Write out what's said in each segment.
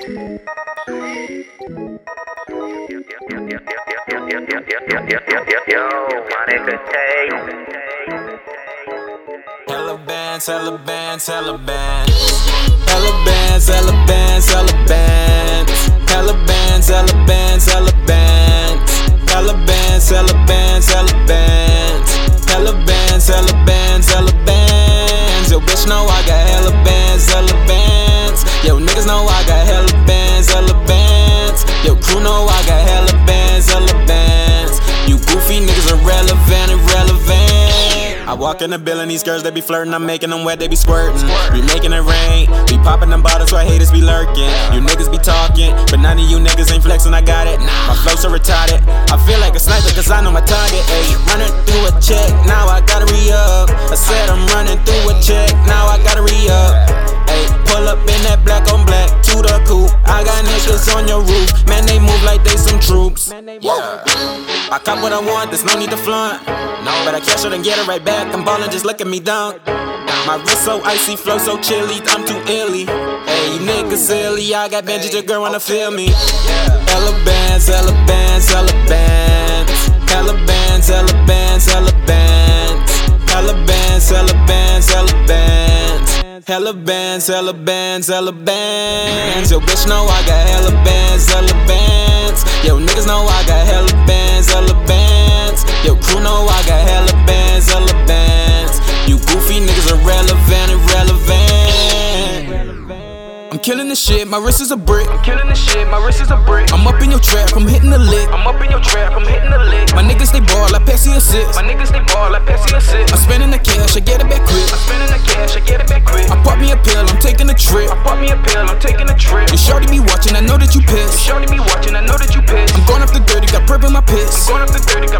Hella bands, hella bands. Hella bands, hella bands, hella bands. Hella bands, hella bands, hella bands. Hella bands, hella bands, hella bands. Hella bands, hella bands, hella bands. Yo, bitch know I got hella bands, hella walk in the building, these girls they be flirting, I'm making them wet, they be squirting. We making it rain, we popping them bottles, why haters be lurking. You niggas be talking, but none of you niggas ain't flexing, I got it. My flow so retarded, I feel like a sniper cause I know my target. Ayy, running through a check, now I gotta re up. I said I'm running through a check, now I gotta re up. Ayy, pull up in that black on black to the coupe. I got niggas on your roof, man, they like they some troops. Yeah. I cop what I want, there's no need to flaunt. No, but I cash it and get it right back. I'm ballin', just look at me dunk. My wrist so icy, flow so chilly, I'm too illy. Hey, you niggas silly, I got Benji, your girl wanna feel me. Hella bands, hella bands, hella bands. Hella bands, hella bands, hella bands. Hella bands, hella bands, hella bands. Yo, bitch know I got hella bands, hella bands. Yo, niggas know I got hella killing the shit, my wrist is a brick. I'm killing the shit, my wrist is a brick. I'm up in your trap, I'm hitting the lick. I'm up in your trap, I'm hitting the lick. My niggas they ball, I pass the assist. My niggas they ball, I pass the assist. I'm spending the cash, I get it back quick. I'm spending the cash, I get it back quick. I pop me a pill, I'm taking a trip. I pop me a pill, I'm taking a trip. Your shorty be watching, I know that you pissed. You shorty be watching, I know that you pissed. I'm going up the dirty, got prep in my piss. Going up the 30, got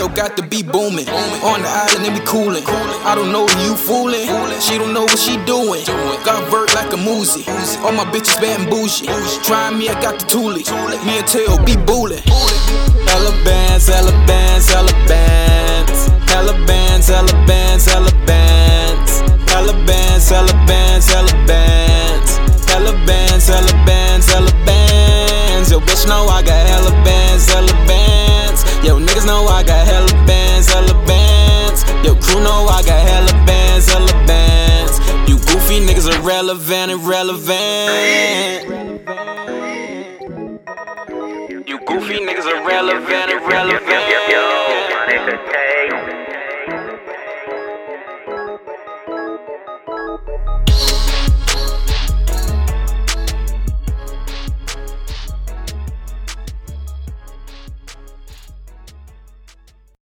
scared. Got to be booming. On the island, they be coolin'. I don't know you foolin'. She don't know what she doing. Got vert like a moozy. All my bitches bad and bougie. Try me, I got the toolie. Me and Tail be bullin'. Hella bands, hella bands, hella bands. Hella bands, hella bands, hella bands. Hella bands, hella bands, hella bands. Hella bands, hella bands, hella bands. Yo, bitch know I got hella bands, hella bands. Niggas know I got hella bands, hella bands. Yo, crew know I got hella bands, hella bands. You goofy niggas irrelevant, irrelevant. You goofy niggas are relevant, irrelevant, irrelevant.